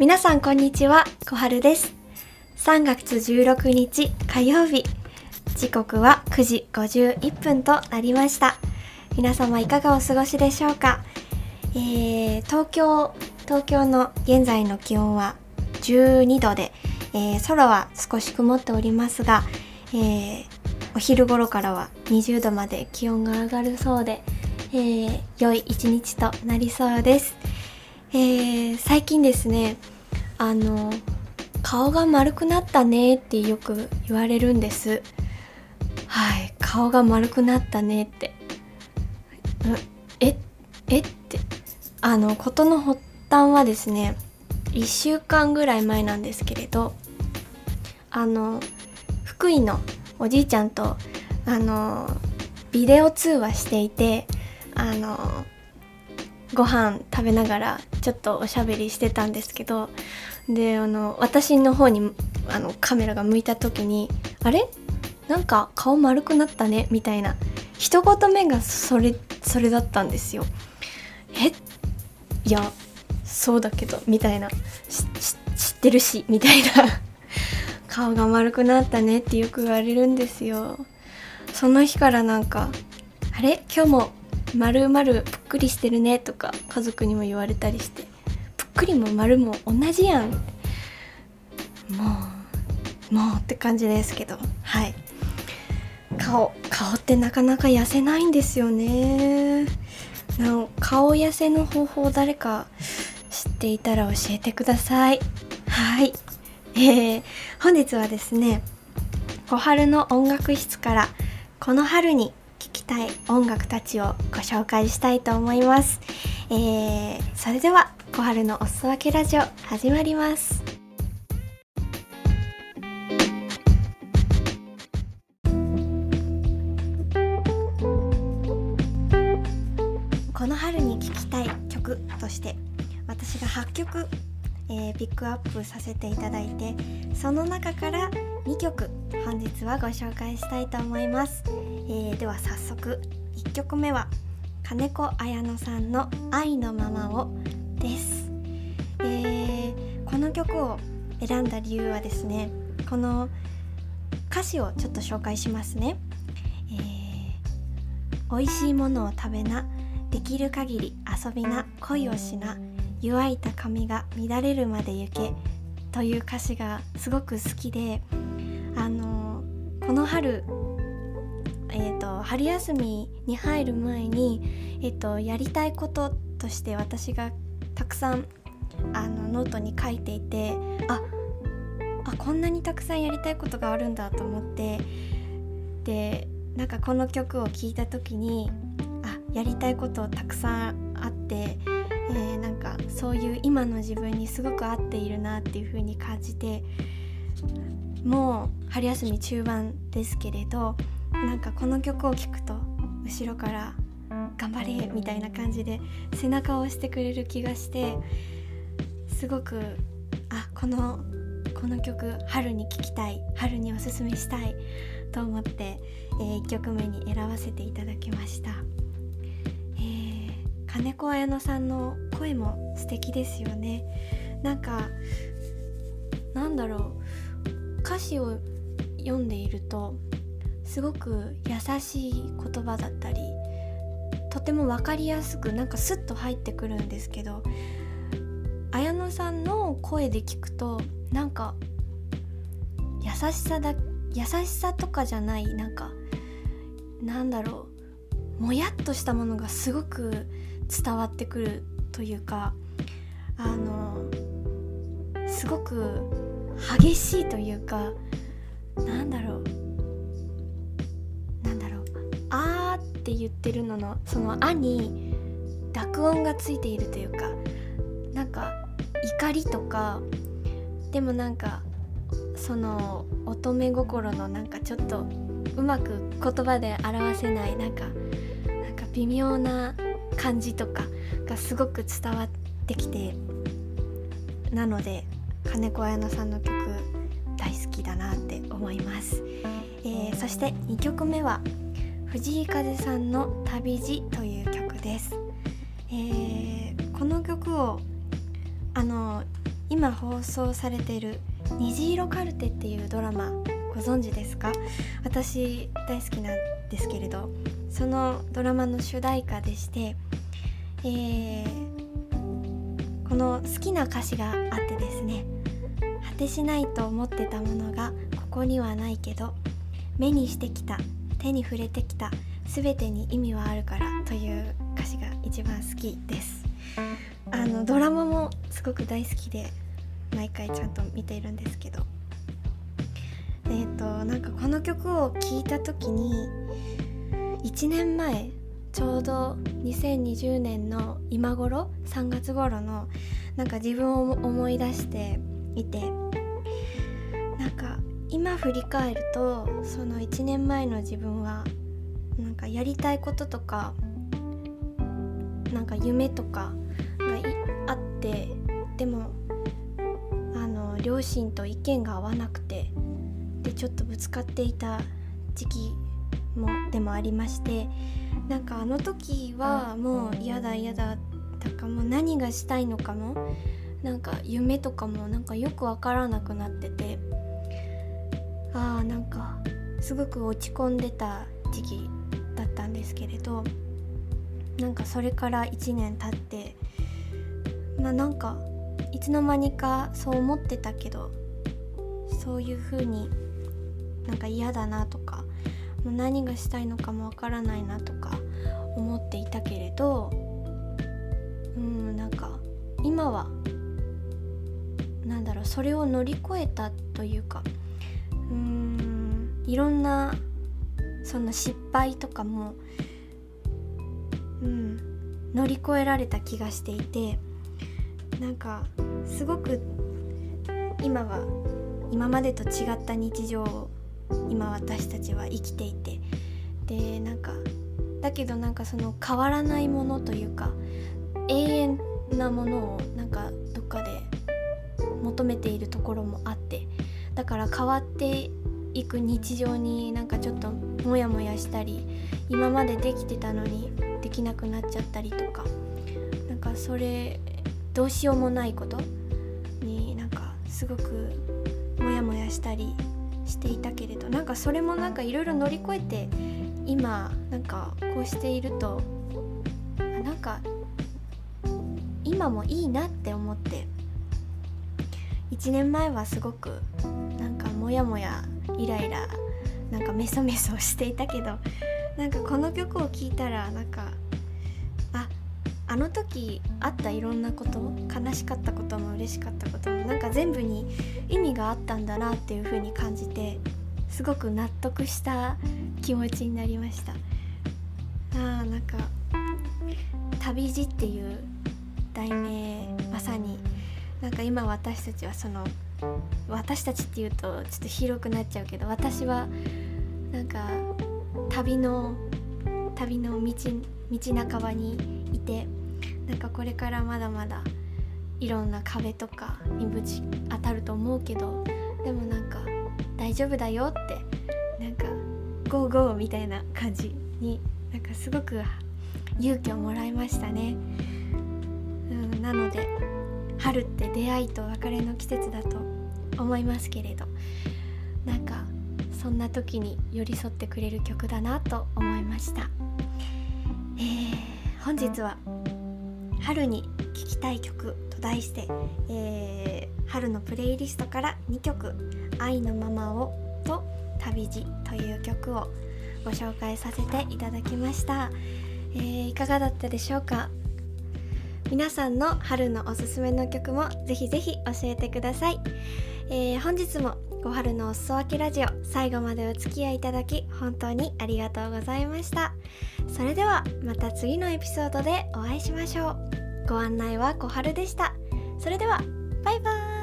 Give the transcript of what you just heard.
皆さんこんにちは小春です。3月16日火曜日。時刻は9時51分となりました。皆様いかがお過ごしでしょうか、えー、東京東京の現在の気温は12度で、えー、空は少し曇っておりますが、えー、お昼頃からは20度まで気温が上がるそうで、えー、良い一日となりそうです、えー、最近ですねあの顔が丸くなったねってよく言われるんです。はい顔が丸くなったねって。ええって。あの事の発端はですね1週間ぐらい前なんですけれどあの福井のおじいちゃんとあのビデオ通話していてあのご飯食べながらちょっとおしゃべりしてたんですけどであの私の方にあのカメラが向いた時に「あれ？なんか顔丸くなったね」みたいな一言目がそれそれだったんですよ。え？いやそうだけどみたいな知ってるしみたいな。顔が丸くなったねってよく言われるんですよ。その日からなんか「あれ？今日も丸々ぷっくりしてるね」とか家族にも言われたりしてぷっくりも丸も同じやんもうもうって感じですけどはい。顔顔ってなかなか痩せないんですよねな顔痩せの方法誰か知っていたら教えてくださいはい。えー、本日はですね小春の音楽室からこの春にたい音楽たちをご紹介したいと思います、えー、それでは小春のおすそ分けラジオ始まります。この春に聴きたい曲として私が8曲、えー、ピックアップさせていただいてその中から2曲本日はご紹介したいと思います、えー、では早速1曲目は金子綾乃さんの「愛のままを」です、えー、この曲を選んだ理由はですねこの歌詞をちょっと紹介しますね、えー、美味しいものを食べなできる限り遊びな恋をしな湯いた髪が乱れるまで行けという歌詞がすごく好きであのこの春えーと、春休みに入る前に、えーとやりたいこととして私がたくさんあのノートに書いていてああこんなにたくさんやりたいことがあるんだと思ってでなんかこの曲を聴いた時にあやりたいことたくさんあって、えー、なんかそういう今の自分にすごく合っているなっていう風に感じてもう春休み中盤ですけれどなんかこの曲を聴くと後ろから頑張れみたいな感じで背中を押してくれる気がしてすごくあこのこの曲春に聴きたい春におすすめしたいと思って、えー、1曲目に選ばせていただきました、えー、金子綾乃さんの声も素敵ですよね。なんかなんだろう。歌詞を読んでいるとすごく優しい言葉だったりとても分かりやすくなんかスッと入ってくるんですけど綾乃さんの声で聞くとなんか優しさだ優しさとかじゃないなんかなんだろうもやっとしたものがすごく伝わってくるというかあのすごく激しいというかなんだろう。なんだろう「あって言ってるののその「あ」に濁音がついているというかなんか怒りとかでもなんかその乙女心のなんかちょっとうまく言葉で表せないなんかなんか微妙な感じとかがすごく伝わってきてなので金子綾乃さんの曲大好きだなって思います、えー、そして2曲目は藤井風さんの「旅路」という曲です、えー、この曲をあの今放送されている「虹色カルテ」っていうドラマご存知ですか？私大好きなんですけれどそのドラマの主題歌でして、えー、この好きな歌詞があってですねてしないと思ってたものがここにはないけど目にしてきた手に触れてきた全てに意味はあるからという歌詞が一番好きです。あのドラマもすごく大好きで毎回ちゃんと見ているんですけど。えっ、ー、となんかこの曲を聴いた時に1年前ちょうど2020年の今頃3月頃のなんか自分を思い出していて。なんか今振り返るとその1年前の自分はなんかやりたいこととかなんか夢とかがあってでもあの両親と意見が合わなくてでちょっとぶつかっていた時期もでもありましてなんかあの時はもう嫌だ嫌だだかもう何がしたいのかもなんか夢とかもなんかよくわからなくなっててあーなんかすごく落ち込んでた時期だったんですけれどなんかそれから1年経ってまあなんかいつの間にかそう思ってたけどそういう風になんか嫌だなとかもう何がしたいのかもわからないなとか思っていたけれどうんなんか今はなんだろうそれを乗り越えたというかうーんいろんなその失敗とかも、うん、乗り越えられた気がしていてなんかすごく今は今までと違った日常を今私たちは生きていてでなんかだけどなんかその変わらないものというか永遠なものをなんかどっかで求めているところもあってだから変わっていく日常になんかちょっとモヤモヤしたり今までできてたのにできなくなっちゃったりとかなんかそれどうしようもないことになんかすごくモヤモヤしたりしていたけれどなんかそれもなんかいろいろ乗り越えて今なんかこうしているとなんか今もいいなって思って1年前はすごくなんかモヤモヤイライラなんかメソメソしていたけどなんかこの曲を聴いたらなんかああの時あったいろんなこと悲しかったことも嬉しかったこともなんか全部に意味があったんだなっていう風に感じてすごく納得した気持ちになりました。あーなんか「旅路」っていう題名まさになんか今私たちはその私たちっていうとちょっと広くなっちゃうけど私はなんか旅の旅の道道半ばにいてなんかこれからまだまだいろんな壁とかにぶち当たると思うけどでもなんか大丈夫だよってなんかゴーゴーみたいな感じになんかすごく勇気をもらいましたね。うん、なので春って出会いと別れの季節だと思いますけれどなんかそんな時に寄り添ってくれる曲だなと思いました、えー、本日は春に聴きたい曲と題して、えー、春のプレイリストから2曲「愛のままを」と「旅路」という曲をご紹介させていただきました、えー、いかがだったでしょうか？皆さんの春のおすすめの曲もぜひぜひ教えてください、えー、本日も小春のおすそ分けラジオ最後までお付き合いいただき本当にありがとうございました。それではまた次のエピソードでお会いしましょう。ご案内は小春でした。それではバイバーイ。